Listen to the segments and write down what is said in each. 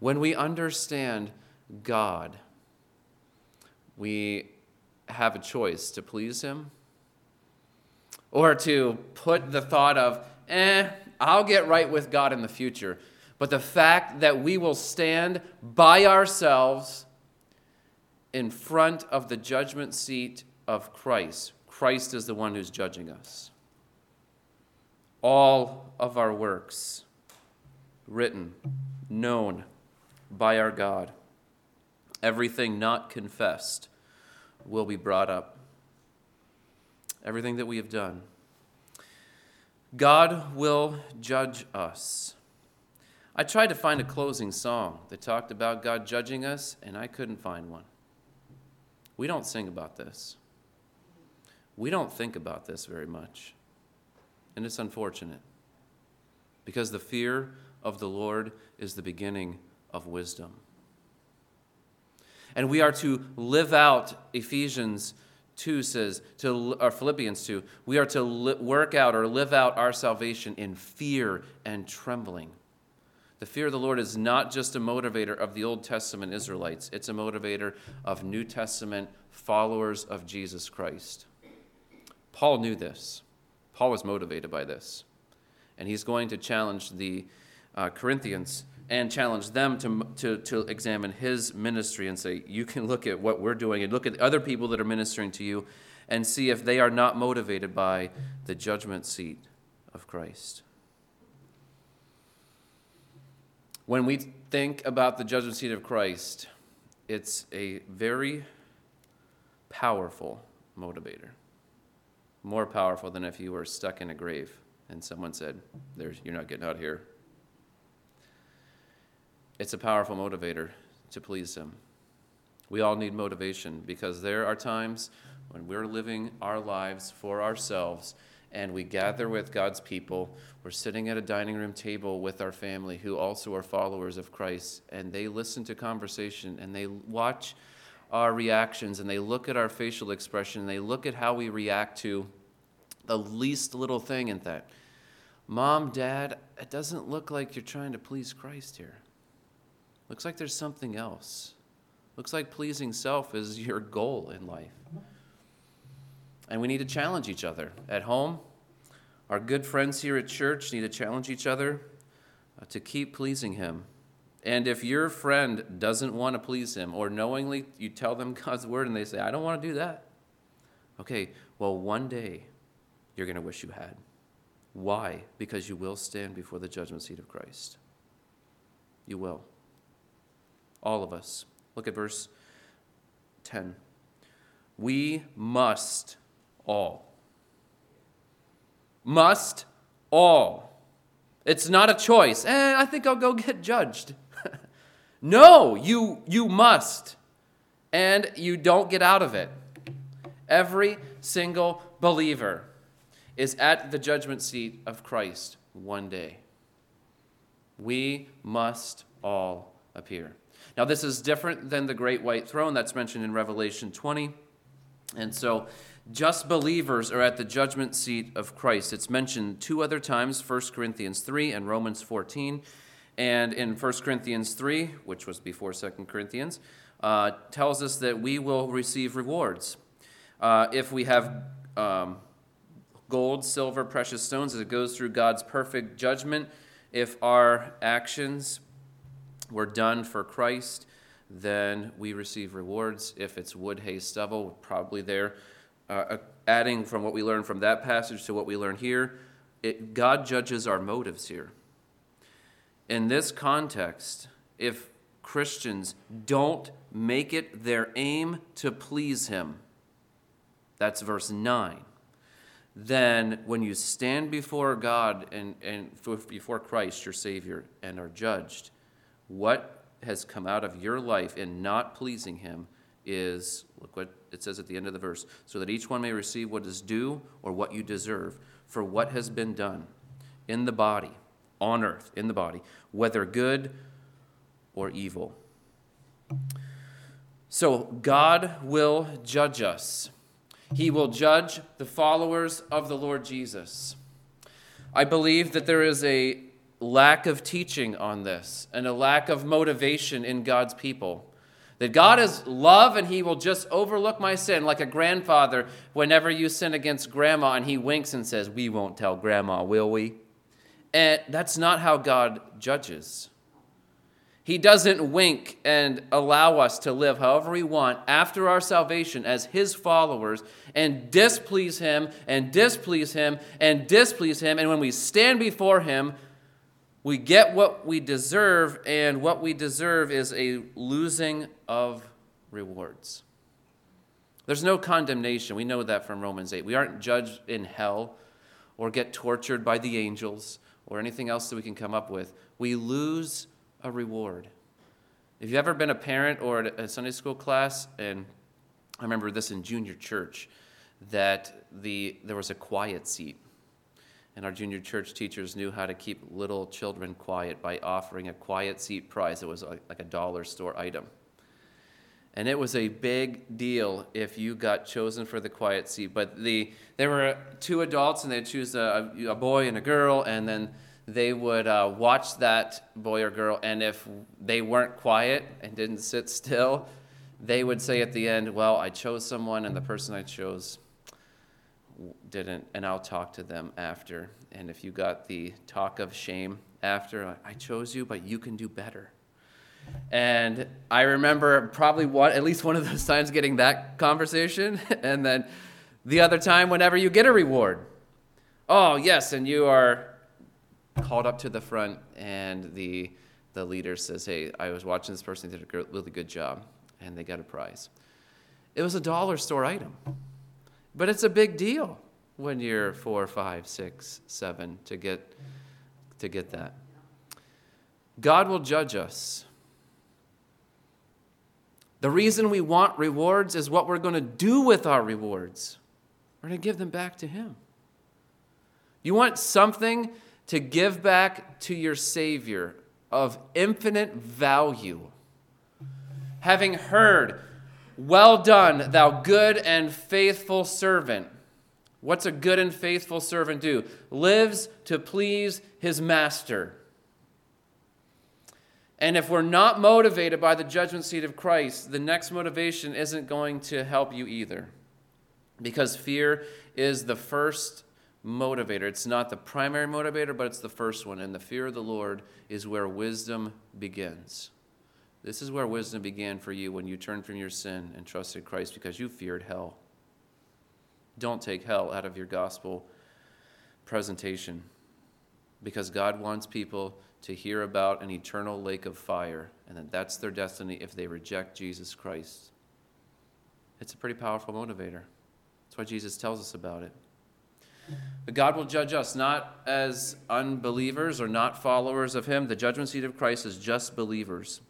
When we understand God, we have a choice to please Him or to put the thought of, eh, I'll get right with God in the future. But the fact that we will stand by ourselves in front of the judgment seat of Christ. Christ is the one who's judging us. All of our works, written, known by our God, everything not confessed, will be brought up. Everything that we have done. God will judge us. I tried to find a closing song that talked about God judging us, and I couldn't find one. We don't sing about this. We don't think about this very much. And it's unfortunate because the fear of the Lord is the beginning of wisdom. And we are to live out Ephesians 2 says, to, or Philippians 2, we are to li- work out or live out our salvation in fear and trembling. The fear of the Lord is not just a motivator of the Old Testament Israelites, it's a motivator of New Testament followers of Jesus Christ. Paul knew this. Paul was motivated by this. And he's going to challenge the uh, Corinthians and challenge them to, to, to examine his ministry and say, You can look at what we're doing and look at other people that are ministering to you and see if they are not motivated by the judgment seat of Christ. When we think about the judgment seat of Christ, it's a very powerful motivator. More powerful than if you were stuck in a grave and someone said, There's, You're not getting out here. It's a powerful motivator to please Him. We all need motivation because there are times when we're living our lives for ourselves and we gather with God's people. We're sitting at a dining room table with our family who also are followers of Christ, and they listen to conversation and they watch our reactions and they look at our facial expression and they look at how we react to the least little thing in that. Mom, Dad, it doesn't look like you're trying to please Christ here. Looks like there's something else. Looks like pleasing self is your goal in life. And we need to challenge each other at home. Our good friends here at church need to challenge each other uh, to keep pleasing Him. And if your friend doesn't want to please Him, or knowingly you tell them God's word and they say, I don't want to do that, okay, well, one day you're going to wish you had. Why? Because you will stand before the judgment seat of Christ. You will. All of us. Look at verse 10. We must all. Must all. It's not a choice. Eh, I think I'll go get judged. no, you, you must. And you don't get out of it. Every single believer is at the judgment seat of Christ one day. We must all appear. Now, this is different than the great white throne that's mentioned in Revelation 20. And so, just believers are at the judgment seat of Christ. It's mentioned two other times 1 Corinthians 3 and Romans 14. And in 1 Corinthians 3, which was before 2 Corinthians, uh, tells us that we will receive rewards. Uh, if we have um, gold, silver, precious stones, as it goes through God's perfect judgment, if our actions were done for Christ, then we receive rewards. If it's wood, hay, stubble, probably there. Uh, uh, adding from what we learn from that passage to what we learn here, it, God judges our motives here. In this context, if Christians don't make it their aim to please Him, that's verse 9 then when you stand before God and, and before Christ, your Savior, and are judged, what has come out of your life in not pleasing him is look what it says at the end of the verse so that each one may receive what is due or what you deserve for what has been done in the body on earth in the body whether good or evil. So god will judge us. He will judge the followers of the lord jesus. I believe that there is a lack of teaching on this and a lack of motivation in God's people. That God is love and He will just overlook my sin, like a grandfather whenever you sin against grandma and He winks and says, We won't tell grandma, will we? And that's not how God judges. He doesn't wink and allow us to live however we want after our salvation as His followers and displease Him and displease Him and displease Him. And when we stand before Him, we get what we deserve, and what we deserve is a losing of rewards. There's no condemnation. We know that from Romans 8. We aren't judged in hell or get tortured by the angels or anything else that we can come up with. We lose a reward. If you've ever been a parent or a Sunday school class, and I remember this in junior church, that the, there was a quiet seat and our junior church teachers knew how to keep little children quiet by offering a quiet seat prize. It was like a dollar store item. And it was a big deal if you got chosen for the quiet seat. But the, there were two adults, and they'd choose a, a boy and a girl, and then they would uh, watch that boy or girl. And if they weren't quiet and didn't sit still, they would say at the end, Well, I chose someone, and the person I chose didn't, and I'll talk to them after. And if you got the talk of shame after, I chose you, but you can do better. And I remember probably one, at least one of those times getting that conversation, and then the other time whenever you get a reward. Oh, yes, and you are called up to the front, and the, the leader says, Hey, I was watching this person, did a really good job, and they got a prize. It was a dollar store item. But it's a big deal when you're four, five, six, seven to get, to get that. God will judge us. The reason we want rewards is what we're going to do with our rewards. We're going to give them back to Him. You want something to give back to your Savior of infinite value. Having heard well done, thou good and faithful servant. What's a good and faithful servant do? Lives to please his master. And if we're not motivated by the judgment seat of Christ, the next motivation isn't going to help you either. Because fear is the first motivator. It's not the primary motivator, but it's the first one. And the fear of the Lord is where wisdom begins. This is where wisdom began for you when you turned from your sin and trusted Christ because you feared hell. Don't take hell out of your gospel presentation because God wants people to hear about an eternal lake of fire and that that's their destiny if they reject Jesus Christ. It's a pretty powerful motivator. That's why Jesus tells us about it. But God will judge us not as unbelievers or not followers of Him. The judgment seat of Christ is just believers.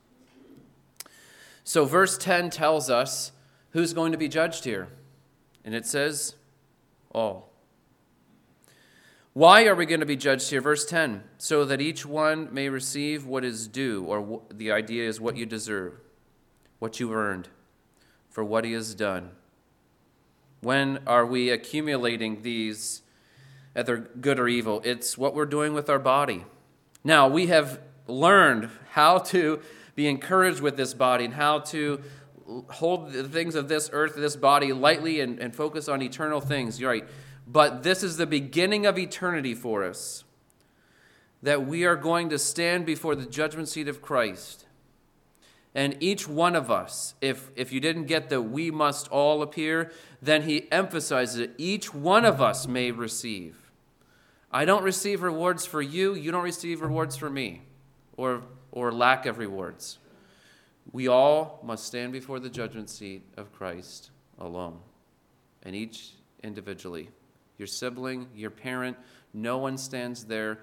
So, verse 10 tells us who's going to be judged here. And it says, all. Why are we going to be judged here? Verse 10 so that each one may receive what is due, or the idea is what you deserve, what you've earned, for what he has done. When are we accumulating these, either good or evil? It's what we're doing with our body. Now, we have learned how to be encouraged with this body and how to hold the things of this earth, this body lightly and, and focus on eternal things. You're right. But this is the beginning of eternity for us. That we are going to stand before the judgment seat of Christ. And each one of us, if, if you didn't get the we must all appear, then he emphasizes it. Each one of us may receive. I don't receive rewards for you, you don't receive rewards for me. Or or lack of rewards. We all must stand before the judgment seat of Christ alone, and each individually. Your sibling, your parent, no one stands there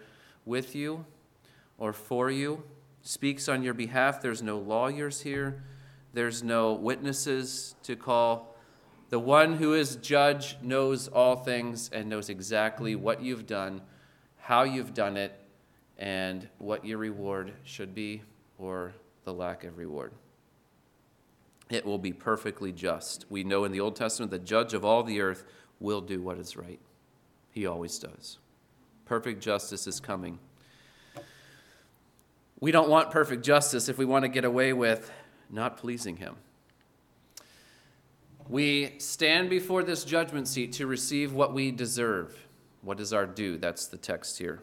with you or for you, speaks on your behalf. There's no lawyers here, there's no witnesses to call. The one who is judge knows all things and knows exactly what you've done, how you've done it, and what your reward should be or the lack of reward. It will be perfectly just. We know in the Old Testament the judge of all the earth will do what is right. He always does. Perfect justice is coming. We don't want perfect justice if we want to get away with not pleasing Him. We stand before this judgment seat to receive what we deserve. What is our due? That's the text here.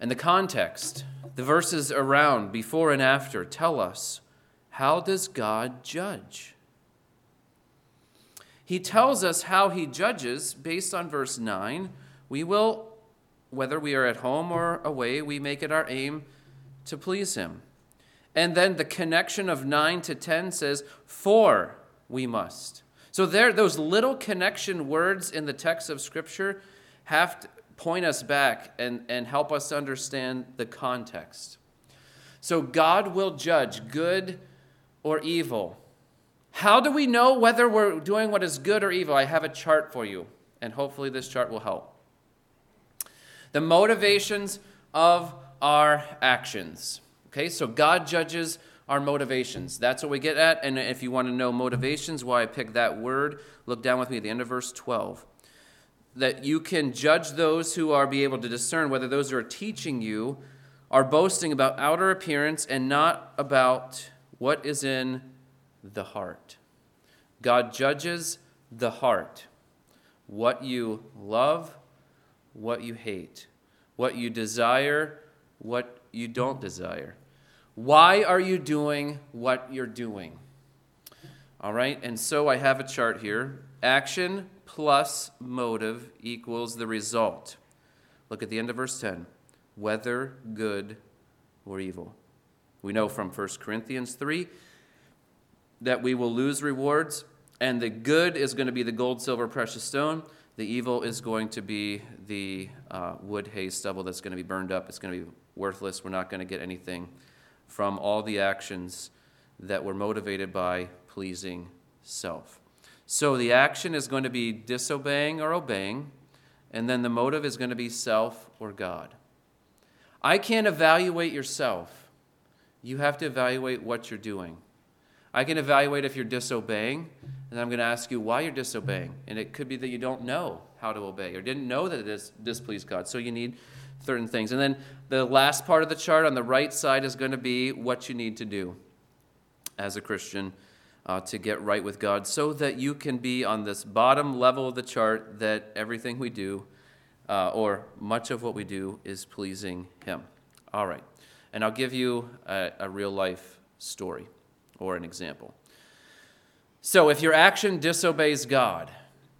And the context, the verses around, before and after, tell us how does God judge? He tells us how he judges based on verse 9. We will, whether we are at home or away, we make it our aim to please him. And then the connection of 9 to 10 says, For we must. So there, those little connection words in the text of Scripture have to point us back and, and help us understand the context. So God will judge good or evil. How do we know whether we're doing what is good or evil? I have a chart for you, and hopefully this chart will help. The motivations of our actions. Okay, so God judges our motivations. That's what we get at. And if you want to know motivations, why I picked that word, look down with me at the end of verse 12. That you can judge those who are be able to discern whether those who are teaching you are boasting about outer appearance and not about what is in the heart. God judges the heart. What you love, what you hate, what you desire, what you don't desire. Why are you doing what you're doing? All right, and so I have a chart here. Action plus motive equals the result. Look at the end of verse 10 whether good or evil. We know from 1 Corinthians 3 that we will lose rewards, and the good is going to be the gold, silver, precious stone. The evil is going to be the uh, wood, hay, stubble that's going to be burned up. It's going to be worthless. We're not going to get anything from all the actions that were motivated by pleasing self. So the action is going to be disobeying or obeying, and then the motive is going to be self or God. I can't evaluate yourself. You have to evaluate what you're doing. I can evaluate if you're disobeying, and I'm going to ask you why you're disobeying. And it could be that you don't know how to obey or didn't know that it is displeased God. So you need certain things. And then the last part of the chart on the right side is going to be what you need to do as a Christian uh, to get right with God so that you can be on this bottom level of the chart that everything we do uh, or much of what we do is pleasing Him. All right. And I'll give you a, a real life story or an example. So if your action disobeys God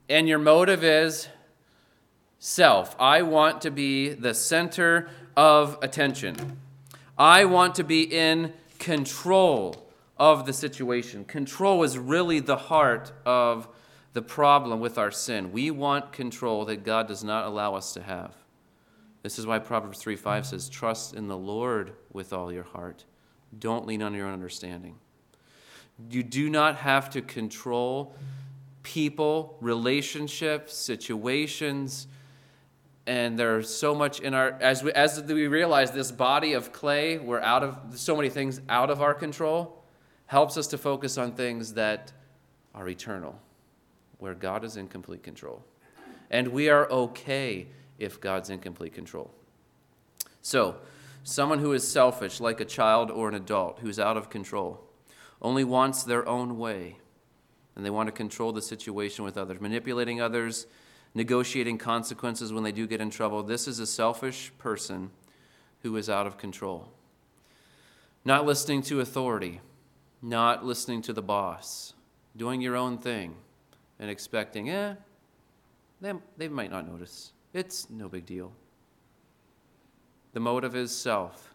and your motive is self. I want to be the center of attention. I want to be in control of the situation. Control is really the heart of the problem with our sin. We want control that God does not allow us to have. This is why Proverbs 3 5 says, Trust in the Lord with all your heart. Don't lean on your own understanding. You do not have to control people, relationships, situations and there's so much in our as we as we realize this body of clay we're out of so many things out of our control helps us to focus on things that are eternal where god is in complete control and we are okay if god's in complete control so someone who is selfish like a child or an adult who's out of control only wants their own way and they want to control the situation with others manipulating others negotiating consequences when they do get in trouble. This is a selfish person who is out of control. Not listening to authority, not listening to the boss, doing your own thing, and expecting, eh, they, they might not notice. It's no big deal. The motive is self.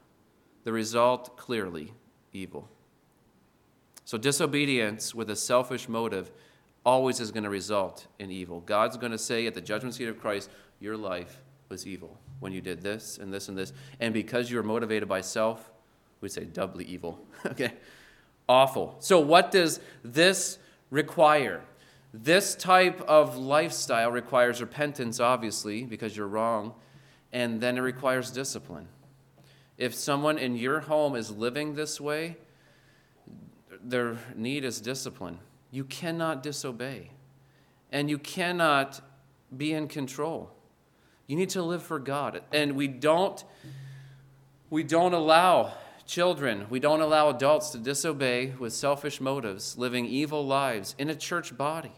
The result, clearly, evil. So, disobedience with a selfish motive always is going to result in evil. God's going to say at the judgment seat of Christ, your life was evil when you did this and this and this. And because you were motivated by self, we'd say doubly evil. okay? Awful. So, what does this require? This type of lifestyle requires repentance, obviously, because you're wrong, and then it requires discipline. If someone in your home is living this way, their need is discipline. You cannot disobey, and you cannot be in control. You need to live for God. And we don't We don't allow children, we don't allow adults to disobey with selfish motives, living evil lives in a church body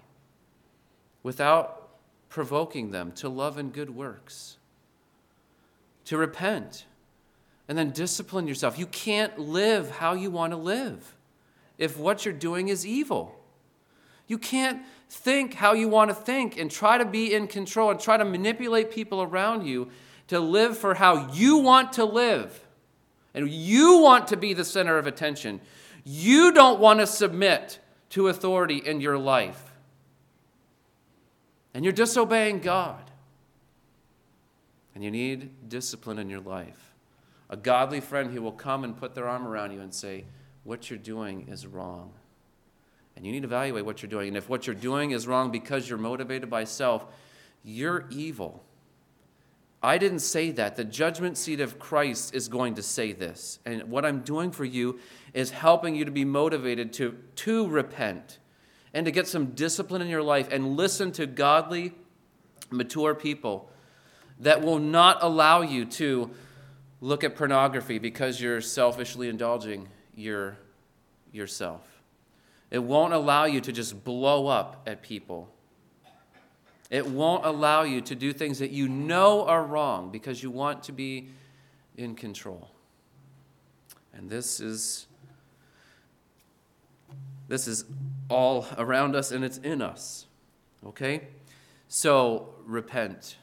without provoking them to love and good works, to repent, and then discipline yourself. You can't live how you want to live if what you're doing is evil. You can't think how you want to think and try to be in control and try to manipulate people around you to live for how you want to live. And you want to be the center of attention. You don't want to submit to authority in your life. And you're disobeying God. And you need discipline in your life. A godly friend who will come and put their arm around you and say, What you're doing is wrong. And you need to evaluate what you're doing. And if what you're doing is wrong because you're motivated by self, you're evil. I didn't say that. The judgment seat of Christ is going to say this. And what I'm doing for you is helping you to be motivated to, to repent and to get some discipline in your life and listen to godly, mature people that will not allow you to look at pornography because you're selfishly indulging your, yourself. It won't allow you to just blow up at people. It won't allow you to do things that you know are wrong because you want to be in control. And this is this is all around us and it's in us. Okay? So repent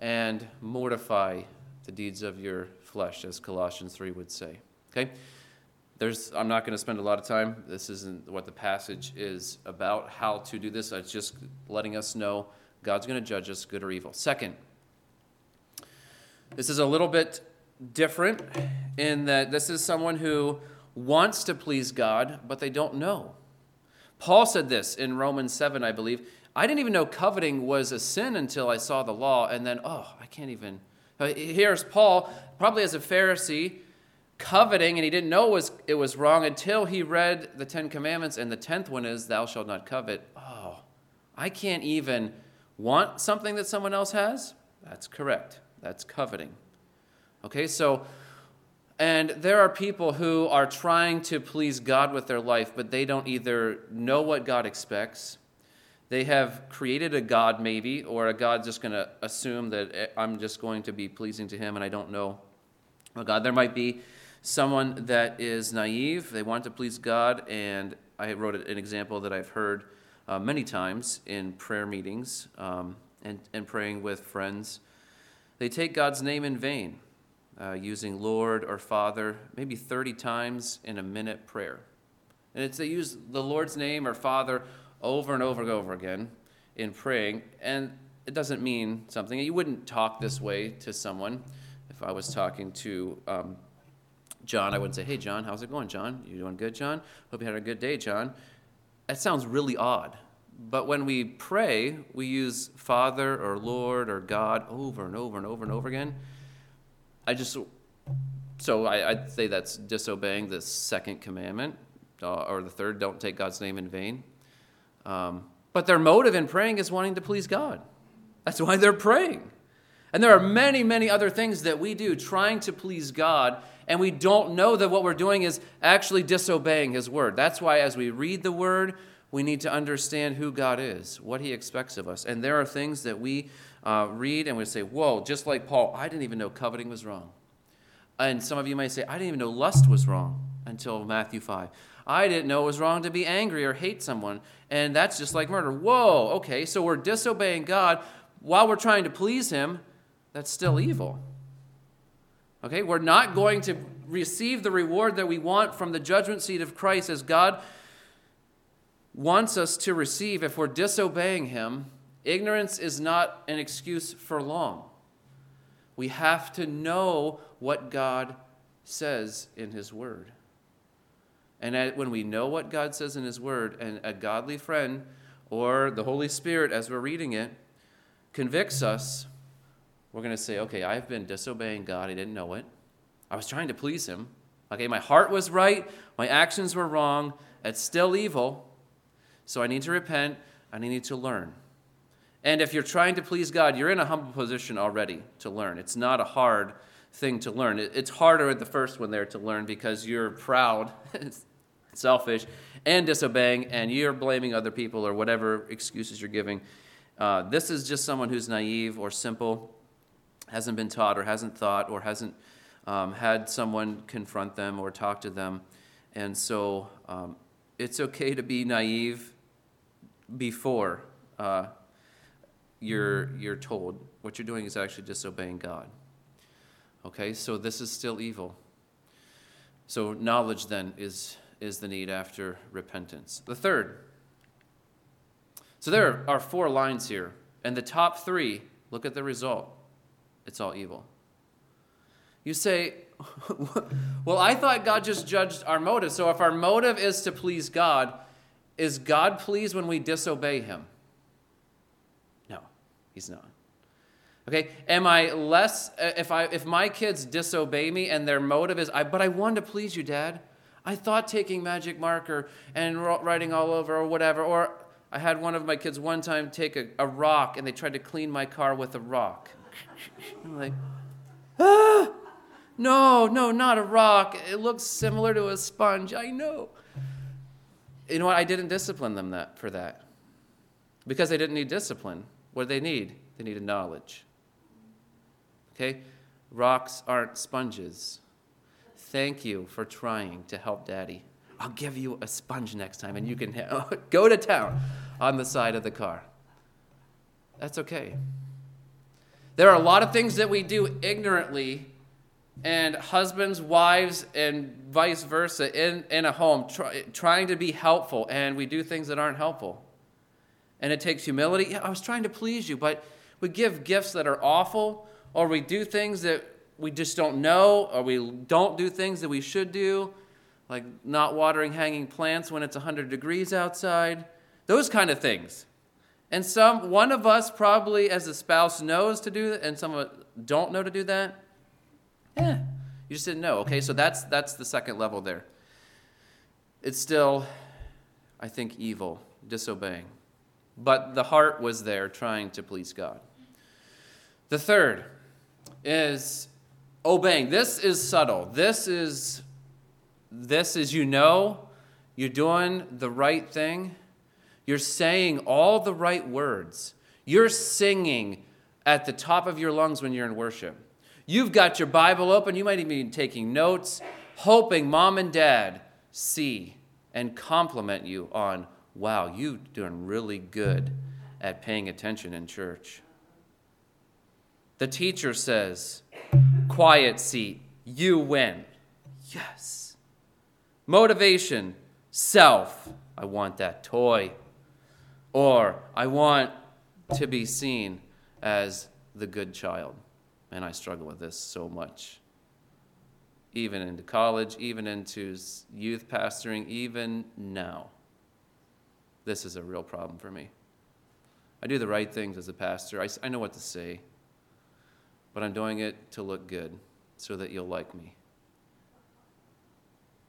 and mortify the deeds of your flesh, as Colossians 3 would say. Okay? There's, I'm not going to spend a lot of time. This isn't what the passage is about, how to do this. It's just letting us know God's going to judge us, good or evil. Second, this is a little bit different in that this is someone who wants to please God, but they don't know. Paul said this in Romans 7, I believe. I didn't even know coveting was a sin until I saw the law, and then, oh, I can't even. Uh, here's Paul, probably as a Pharisee coveting and he didn't know it was, it was wrong until he read the Ten Commandments, and the tenth one is, Thou shalt not covet. Oh, I can't even want something that someone else has? That's correct. That's coveting. Okay, so, and there are people who are trying to please God with their life, but they don't either know what God expects. They have created a God, maybe, or a God just going to assume that eh, I'm just going to be pleasing to Him and I don't know God. There might be someone that is naive, they want to please God, and I wrote an example that I've heard uh, many times in prayer meetings um, and, and praying with friends. They take God's name in vain, uh, using Lord or Father maybe 30 times in a minute prayer. And it's they use the Lord's name or Father over and over and over again in praying, and it doesn't mean something. You wouldn't talk this way to someone if I was talking to um, John, I wouldn't say, hey, John, how's it going, John? You doing good, John? Hope you had a good day, John. That sounds really odd. But when we pray, we use Father or Lord or God over and over and over and over again. I just, so I, would say that's disobeying the second commandment, uh, or the third, don't take God's name in vain. Um, but their motive in praying is wanting to please God. That's why they're praying. And there are many, many other things that we do trying to please God and we don't know that what we're doing is actually disobeying His word. That's why, as we read the word, we need to understand who God is, what He expects of us. And there are things that we uh, read and we say, Whoa, just like Paul, I didn't even know coveting was wrong. And some of you might say, I didn't even know lust was wrong until Matthew 5. I didn't know it was wrong to be angry or hate someone. And that's just like murder. Whoa, okay, so we're disobeying God while we're trying to please Him. That's still evil. Okay, we're not going to receive the reward that we want from the judgment seat of Christ as God wants us to receive if we're disobeying Him. Ignorance is not an excuse for long. We have to know what God says in His Word. And when we know what God says in His Word, and a godly friend or the Holy Spirit, as we're reading it, convicts us we're going to say, okay, I've been disobeying God. I didn't know it. I was trying to please Him. Okay, my heart was right. My actions were wrong. It's still evil. So I need to repent and I need to learn. And if you're trying to please God, you're in a humble position already to learn. It's not a hard thing to learn. It's harder at the first one there to learn because you're proud, selfish, and disobeying, and you're blaming other people or whatever excuses you're giving. Uh, this is just someone who's naive or simple, hasn't been taught or hasn't thought or hasn't um, had someone confront them or talk to them. And so um, it's okay to be naive before uh, you're, you're told what you're doing is actually disobeying God. Okay, so this is still evil. So knowledge then is, is the need after repentance. The third. So there are four lines here, and the top three, look at the result. It's all evil. You say, well, I thought God just judged our motive. So if our motive is to please God, is God pleased when we disobey Him? No, He's not. Okay, am I less if I if my kids disobey me and their motive is I but I wanted to please you, Dad. I thought taking magic marker and writing all over or whatever. Or I had one of my kids one time take a, a rock and they tried to clean my car with a rock. I'm like, ah, no, no, not a rock. It looks similar to a sponge. I know. You know what? I didn't discipline them that for that because they didn't need discipline. What do they need? They needed knowledge. Okay? Rocks aren't sponges. Thank you for trying to help daddy. I'll give you a sponge next time and you can go to town on the side of the car. That's okay. There are a lot of things that we do ignorantly, and husbands, wives, and vice versa in, in a home try, trying to be helpful, and we do things that aren't helpful. And it takes humility. Yeah, I was trying to please you, but we give gifts that are awful or we do things that we just don't know, or we don't do things that we should do, like not watering hanging plants when it's 100 degrees outside, those kind of things. And some, one of us probably as a spouse knows to do that, and some don't know to do that. Yeah, you just didn't know. Okay, so that's that's the second level there. It's still, I think, evil, disobeying, but the heart was there, trying to please God. The third, is obeying. This is subtle. This is this is you know you're doing the right thing. You're saying all the right words. You're singing at the top of your lungs when you're in worship. You've got your Bible open. You might even be taking notes, hoping mom and dad see and compliment you on, wow, you're doing really good at paying attention in church. The teacher says, Quiet seat, you win. Yes. Motivation, self, I want that toy. Or I want to be seen as the good child. And I struggle with this so much. Even into college, even into youth pastoring, even now. This is a real problem for me. I do the right things as a pastor, I, I know what to say but I'm doing it to look good so that you'll like me.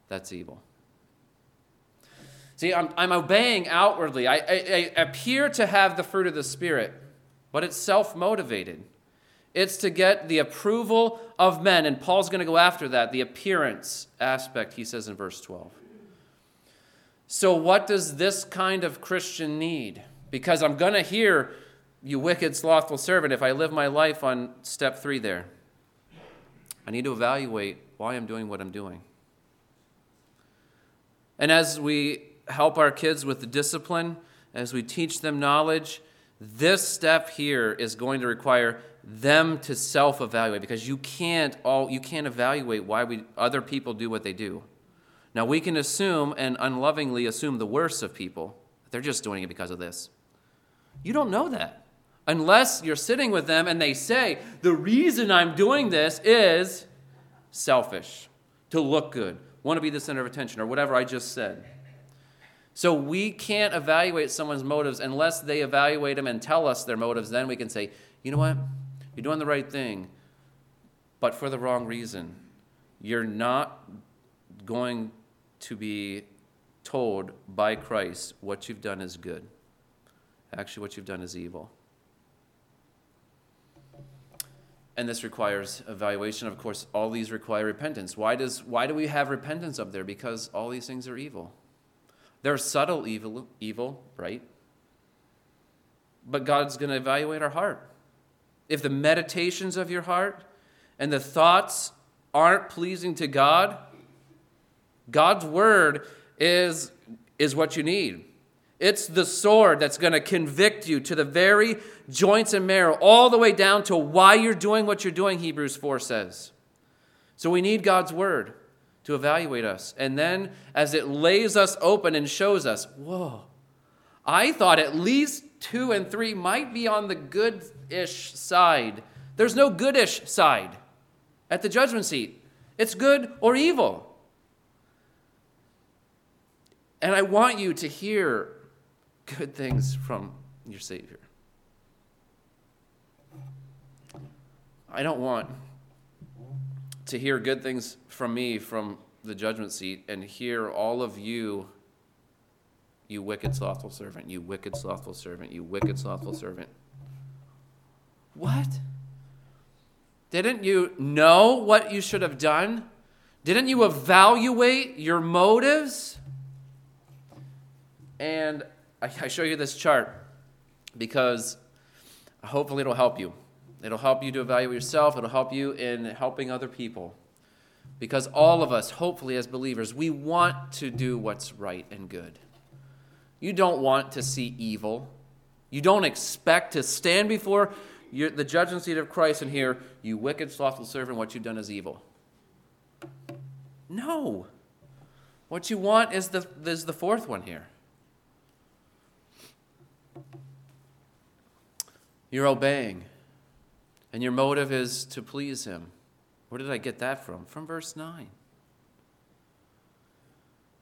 That's evil. See, I'm, I'm obeying outwardly. I, I, I appear to have the fruit of the Spirit, but it's self motivated. It's to get the approval of men. And Paul's going to go after that, the appearance aspect, he says in verse 12. So, what does this kind of Christian need? Because I'm going to hear you wicked, slothful servant, if I live my life on step three there, I need to evaluate why I'm doing what I'm doing. And as we help our kids with the discipline, as we teach them knowledge, this step here is going to require them to self-evaluate because you can't all you can't evaluate why we other people do what they do. Now we can assume and unlovingly assume the worst of people. They're just doing it because of this. You don't know that unless you're sitting with them and they say, The reason I'm doing this is selfish, to look good, want to be the center of attention, or whatever I just said. So we can't evaluate someone's motives unless they evaluate them and tell us their motives. Then we can say, You know what? You're doing the right thing, but for the wrong reason. You're not going to be told by Christ what you've done is good. Actually, what you've done is evil. and this requires evaluation. Of course, all these require repentance. Why, does, why do we have repentance up there? Because all these things are evil. They're subtle evil, evil, right? But God's going to evaluate our heart. If the meditations of your heart and the thoughts aren't pleasing to God, God's word is, is what you need. It's the sword that's going to convict you to the very joints and marrow, all the way down to why you're doing what you're doing, Hebrews 4 says. So we need God's word to evaluate us. And then as it lays us open and shows us, whoa, I thought at least two and three might be on the good ish side. There's no good ish side at the judgment seat, it's good or evil. And I want you to hear good things from your Savior. I don't want to hear good things from me from the judgment seat and hear all of you, you wicked, slothful servant, you wicked, slothful servant, you wicked, slothful servant. What? Didn't you know what you should have done? Didn't you evaluate your motives? And I show you this chart because hopefully it'll help you. It'll help you to evaluate yourself, it'll help you in helping other people. Because all of us, hopefully, as believers, we want to do what's right and good. You don't want to see evil. You don't expect to stand before your, the judgment seat of Christ and hear, You wicked, slothful servant, what you've done is evil. No. What you want is the, is the fourth one here. You're obeying, and your motive is to please Him. Where did I get that from? From verse 9.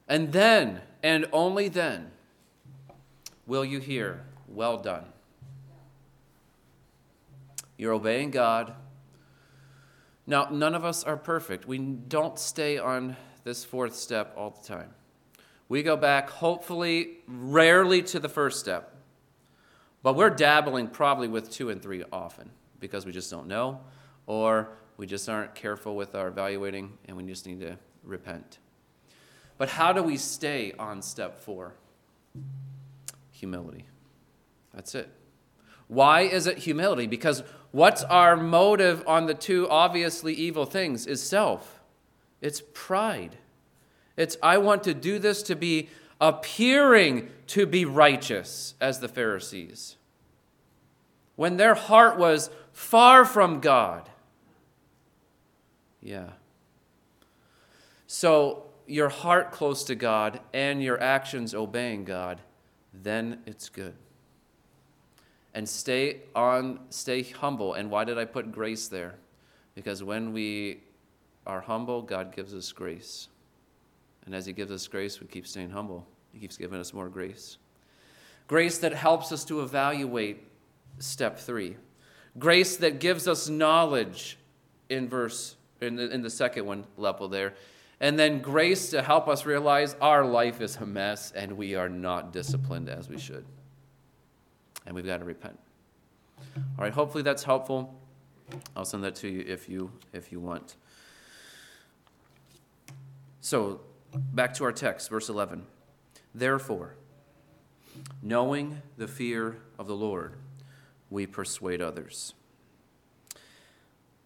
And then, and only then, will you hear, Well done. You're obeying God. Now, none of us are perfect. We don't stay on this fourth step all the time. We go back, hopefully, rarely to the first step. But we're dabbling probably with two and three often because we just don't know or we just aren't careful with our evaluating and we just need to repent. But how do we stay on step four? Humility. That's it. Why is it humility? Because what's our motive on the two obviously evil things is self. It's pride. It's, I want to do this to be appearing to be righteous as the Pharisees, when their heart was far from God. Yeah. So, your heart close to God and your actions obeying God, then it's good. And stay on, stay humble. And why did I put grace there? Because when we are humble, God gives us grace. And as He gives us grace, we keep staying humble. He keeps giving us more grace. Grace that helps us to evaluate step three. Grace that gives us knowledge in verse in the, in the second one level there. And then grace to help us realize our life is a mess and we are not disciplined as we should. And we've got to repent. All right, hopefully that's helpful. I'll send that to you if you if you want. So, back to our text, verse 11. Therefore, knowing the fear of the Lord, we persuade others.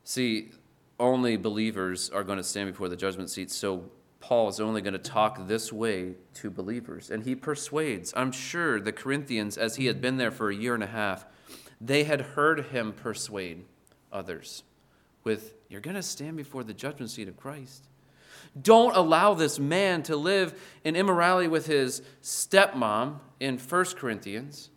See, only believers are going to stand before the judgment seat, so Paul is only going to talk this way to believers. And he persuades, I'm sure the Corinthians, as he had been there for a year and a half, they had heard him persuade others with, You're going to stand before the judgment seat of Christ. Don't allow this man to live in immorality with his stepmom in 1 Corinthians.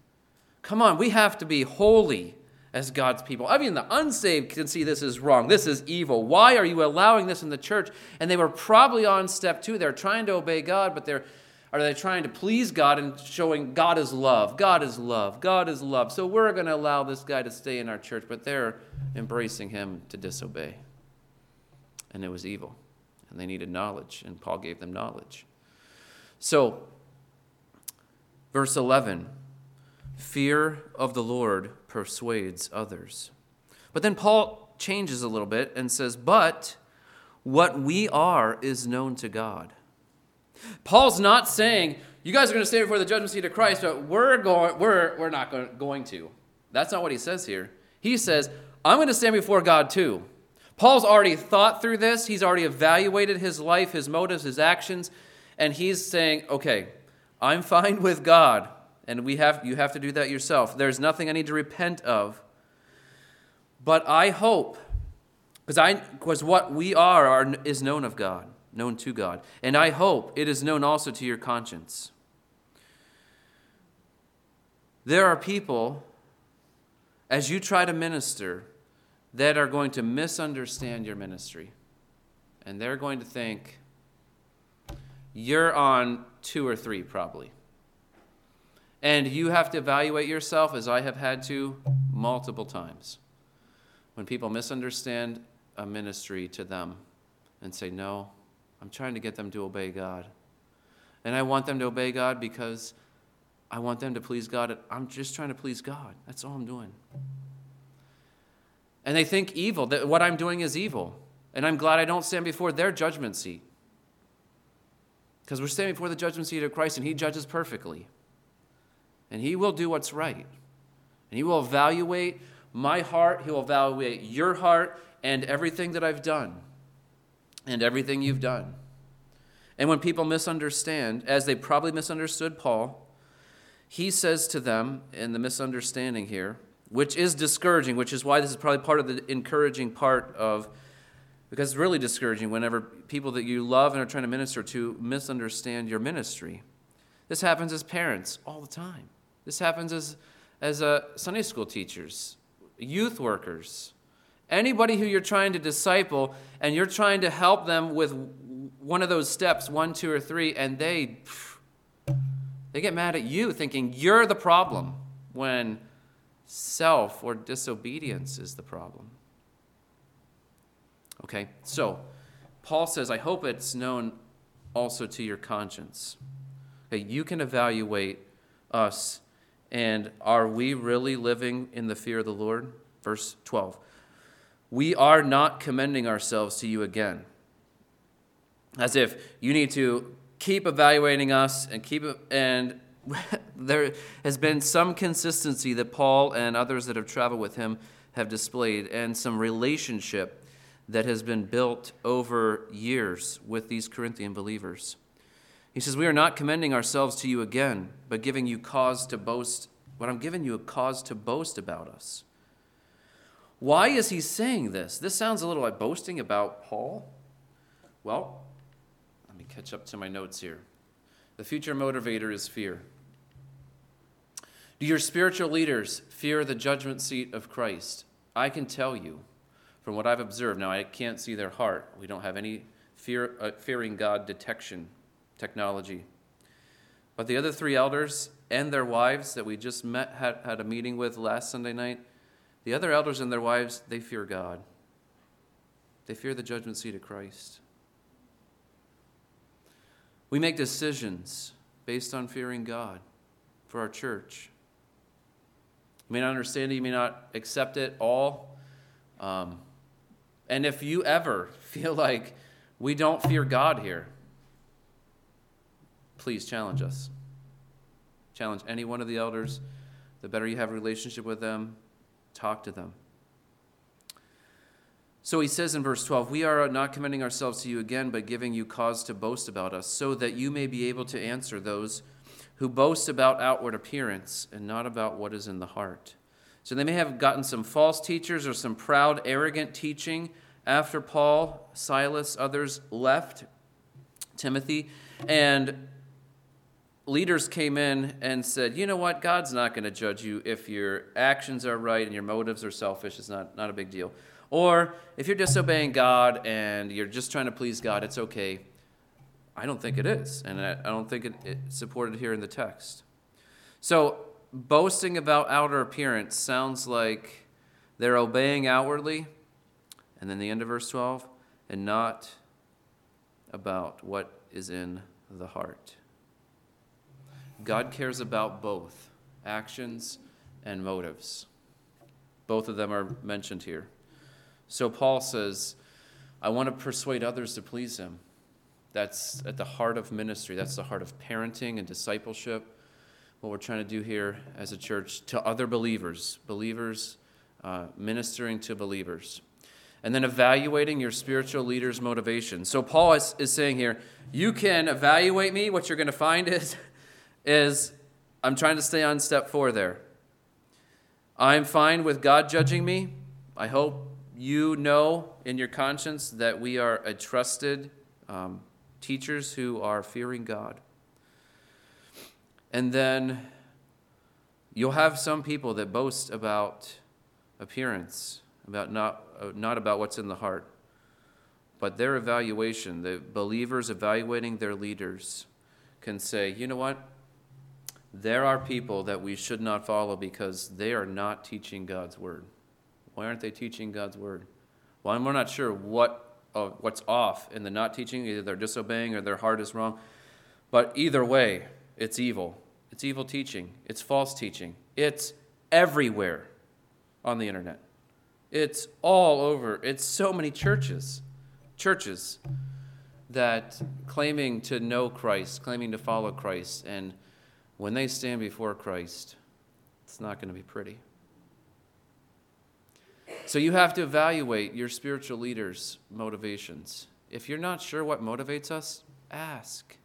Come on, we have to be holy as God's people. I mean, the unsaved can see this is wrong. This is evil. Why are you allowing this in the church? And they were probably on step two. They're trying to obey God, but they're are they trying to please God and showing God is love? God is love. God is love. So we're going to allow this guy to stay in our church, but they're embracing him to disobey. And it was evil and they needed knowledge, and Paul gave them knowledge. So, verse 11 fear of the Lord persuades others. But then Paul changes a little bit and says, But what we are is known to God. Paul's not saying, You guys are going to stand before the judgment seat of Christ, but we're, going, we're, we're not going to. That's not what he says here. He says, I'm going to stand before God too. Paul's already thought through this, he's already evaluated his life, his motives, his actions, and he's saying, Okay, I'm fine with God, and we have, you have to do that yourself. There's nothing I need to repent of. But I hope, because I because what we are, are is known of God, known to God. And I hope it is known also to your conscience. There are people, as you try to minister, that are going to misunderstand your ministry. And they're going to think you're on two or three, probably. And you have to evaluate yourself, as I have had to multiple times when people misunderstand a ministry to them and say, No, I'm trying to get them to obey God. And I want them to obey God because I want them to please God. I'm just trying to please God. That's all I'm doing. And they think evil, that what I'm doing is evil. And I'm glad I don't stand before their judgment seat. Because we're standing before the judgment seat of Christ and He judges perfectly. And He will do what's right. And He will evaluate my heart, He will evaluate your heart and everything that I've done and everything you've done. And when people misunderstand, as they probably misunderstood Paul, he says to them in the misunderstanding here, which is discouraging, which is why this is probably part of the encouraging part of, because it's really discouraging whenever people that you love and are trying to minister to misunderstand your ministry. This happens as parents all the time. This happens as, as uh, Sunday school teachers youth workers, anybody who you're trying to disciple and you're trying to help them with one of those steps, one, two, or three, and they they get mad at you thinking you're the problem when self or disobedience is the problem. Okay, so Paul says, I hope it's known also to your conscience. Okay, you can evaluate us and are we really living in the fear of the Lord? Verse 12. We are not commending ourselves to you again. As if you need to keep evaluating us and keep and there has been some consistency that Paul and others that have traveled with him have displayed and some relationship that has been built over years with these Corinthian believers. He says, We are not commending ourselves to you again, but giving you cause to boast, but I'm giving you a cause to boast about us. Why is he saying this? This sounds a little like boasting about Paul. Well, let me catch up to my notes here. The future motivator is fear. Do your spiritual leaders fear the judgment seat of Christ? I can tell you from what I've observed. Now, I can't see their heart. We don't have any fear, uh, fearing God detection technology. But the other three elders and their wives that we just met, had, had a meeting with last Sunday night, the other elders and their wives, they fear God. They fear the judgment seat of Christ. We make decisions based on fearing God for our church. You may not understand it, you may not accept it all. Um, and if you ever feel like we don't fear God here, please challenge us. Challenge any one of the elders. The better you have a relationship with them, talk to them. So he says in verse 12, We are not commending ourselves to you again, but giving you cause to boast about us, so that you may be able to answer those who boast about outward appearance and not about what is in the heart. So they may have gotten some false teachers or some proud, arrogant teaching after Paul, Silas, others left Timothy. And leaders came in and said, you know what, God's not going to judge you if your actions are right and your motives are selfish. It's not, not a big deal. Or if you're disobeying God and you're just trying to please God, it's okay. I don't think it is. And I don't think it, it's supported here in the text. So, boasting about outer appearance sounds like they're obeying outwardly, and then the end of verse 12, and not about what is in the heart. God cares about both actions and motives. Both of them are mentioned here. So Paul says, I want to persuade others to please him. That's at the heart of ministry, that's the heart of parenting and discipleship. What we're trying to do here as a church to other believers, believers uh, ministering to believers. And then evaluating your spiritual leader's motivation. So Paul is, is saying here, you can evaluate me. What you're going to find is, is I'm trying to stay on step four there. I'm fine with God judging me. I hope you know in your conscience that we are a trusted um, teachers who are fearing God. And then you'll have some people that boast about appearance, about not, uh, not about what's in the heart, but their evaluation, the believers evaluating their leaders, can say, you know what? There are people that we should not follow because they are not teaching God's word. Why aren't they teaching God's word? Well, we're not sure what, uh, what's off in the not teaching. Either they're disobeying or their heart is wrong. But either way, it's evil. It's evil teaching. It's false teaching. It's everywhere on the internet. It's all over. It's so many churches, churches that claiming to know Christ, claiming to follow Christ, and when they stand before Christ, it's not going to be pretty. So you have to evaluate your spiritual leaders' motivations. If you're not sure what motivates us, ask.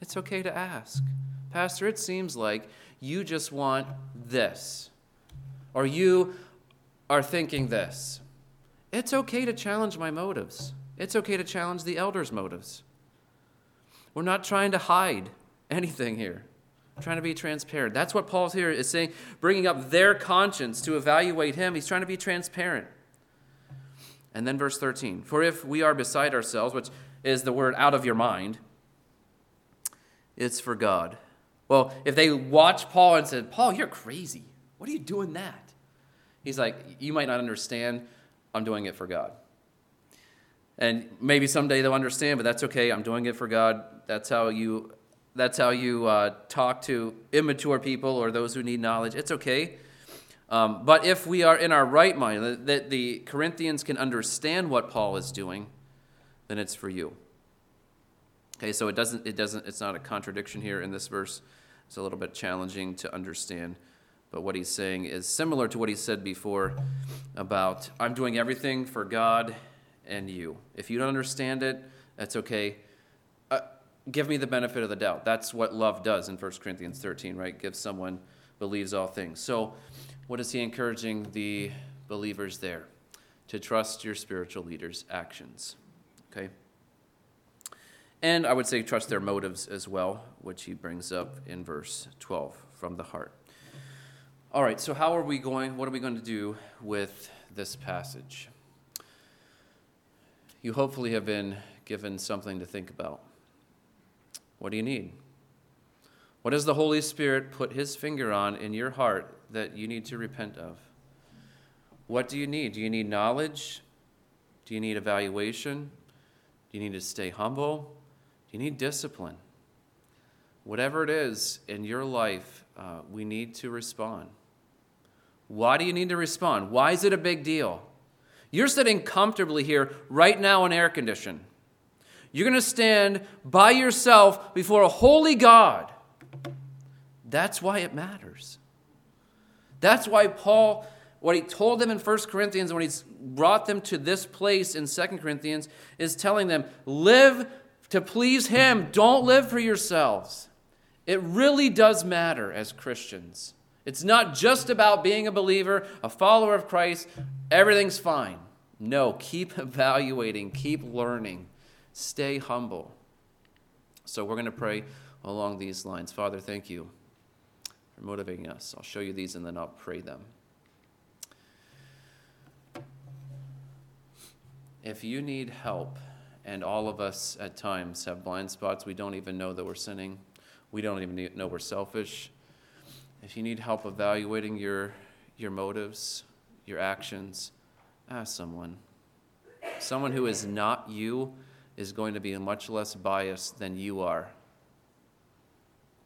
It's okay to ask. Pastor, it seems like you just want this, or you are thinking this. It's okay to challenge my motives. It's okay to challenge the elders' motives. We're not trying to hide anything here trying to be transparent. That's what Paul's here is saying, bringing up their conscience to evaluate him. He's trying to be transparent. And then verse 13 For if we are beside ourselves, which is the word out of your mind, it's for God. Well, if they watch Paul and said, Paul, you're crazy. What are you doing that? He's like, You might not understand. I'm doing it for God. And maybe someday they'll understand, but that's okay. I'm doing it for God. That's how you that's how you uh, talk to immature people or those who need knowledge. It's okay. Um, but if we are in our right mind, that the Corinthians can understand what Paul is doing, then it's for you. Okay, so it doesn't, it doesn't, it's not a contradiction here in this verse. It's a little bit challenging to understand. But what he's saying is similar to what he said before about I'm doing everything for God and you. If you don't understand it, that's okay give me the benefit of the doubt. That's what love does in 1 Corinthians 13, right? Gives someone believes all things. So, what is he encouraging the believers there? To trust your spiritual leaders' actions. Okay? And I would say trust their motives as well, which he brings up in verse 12 from the heart. All right, so how are we going? What are we going to do with this passage? You hopefully have been given something to think about. What do you need? What does the Holy Spirit put his finger on in your heart that you need to repent of? What do you need? Do you need knowledge? Do you need evaluation? Do you need to stay humble? Do you need discipline? Whatever it is in your life, uh, we need to respond. Why do you need to respond? Why is it a big deal? You're sitting comfortably here right now in air condition. You're going to stand by yourself before a holy God. That's why it matters. That's why Paul, what he told them in 1 Corinthians, when he's brought them to this place in 2 Corinthians, is telling them, live to please him. Don't live for yourselves. It really does matter as Christians. It's not just about being a believer, a follower of Christ, everything's fine. No, keep evaluating, keep learning. Stay humble. So we're going to pray along these lines. Father, thank you for motivating us. I'll show you these and then I'll pray them. If you need help, and all of us at times have blind spots, we don't even know that we're sinning, we don't even know we're selfish. If you need help evaluating your, your motives, your actions, ask someone. Someone who is not you is going to be much less biased than you are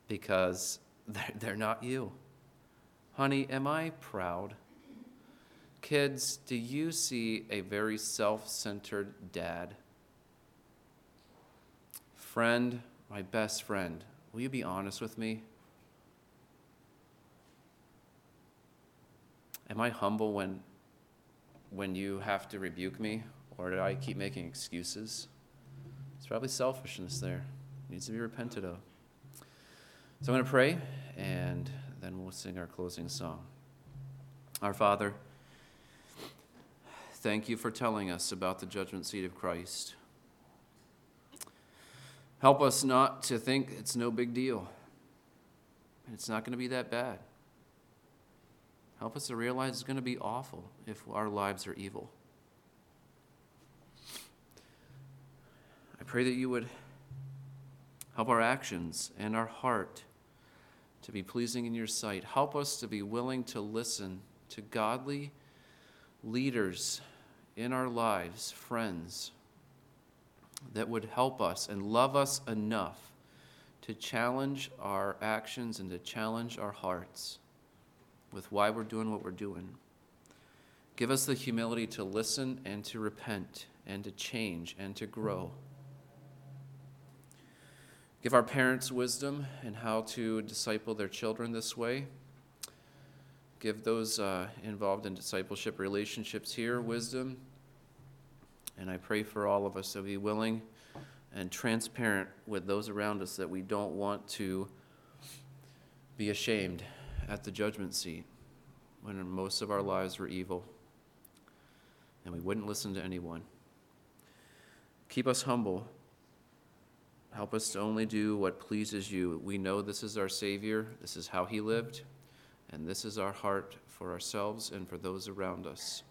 because they're, they're not you. Honey, am I proud? Kids, do you see a very self centered dad? Friend, my best friend, will you be honest with me? Am I humble when, when you have to rebuke me, or do I keep making excuses? Probably selfishness there. It needs to be repented of. So I'm going to pray, and then we'll sing our closing song. Our Father, thank you for telling us about the judgment seat of Christ. Help us not to think it's no big deal. It's not going to be that bad. Help us to realize it's going to be awful if our lives are evil. Pray that you would help our actions and our heart to be pleasing in your sight. Help us to be willing to listen to godly leaders in our lives, friends, that would help us and love us enough to challenge our actions and to challenge our hearts with why we're doing what we're doing. Give us the humility to listen and to repent and to change and to grow. Give our parents wisdom in how to disciple their children this way. Give those uh, involved in discipleship relationships here wisdom. And I pray for all of us to be willing and transparent with those around us that we don't want to be ashamed at the judgment seat when most of our lives were evil and we wouldn't listen to anyone. Keep us humble. Help us to only do what pleases you. We know this is our Savior, this is how He lived, and this is our heart for ourselves and for those around us.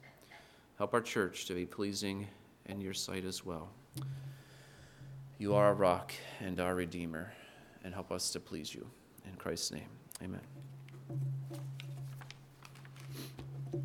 Help our church to be pleasing in your sight as well. You are our rock and our Redeemer, and help us to please you. In Christ's name, amen.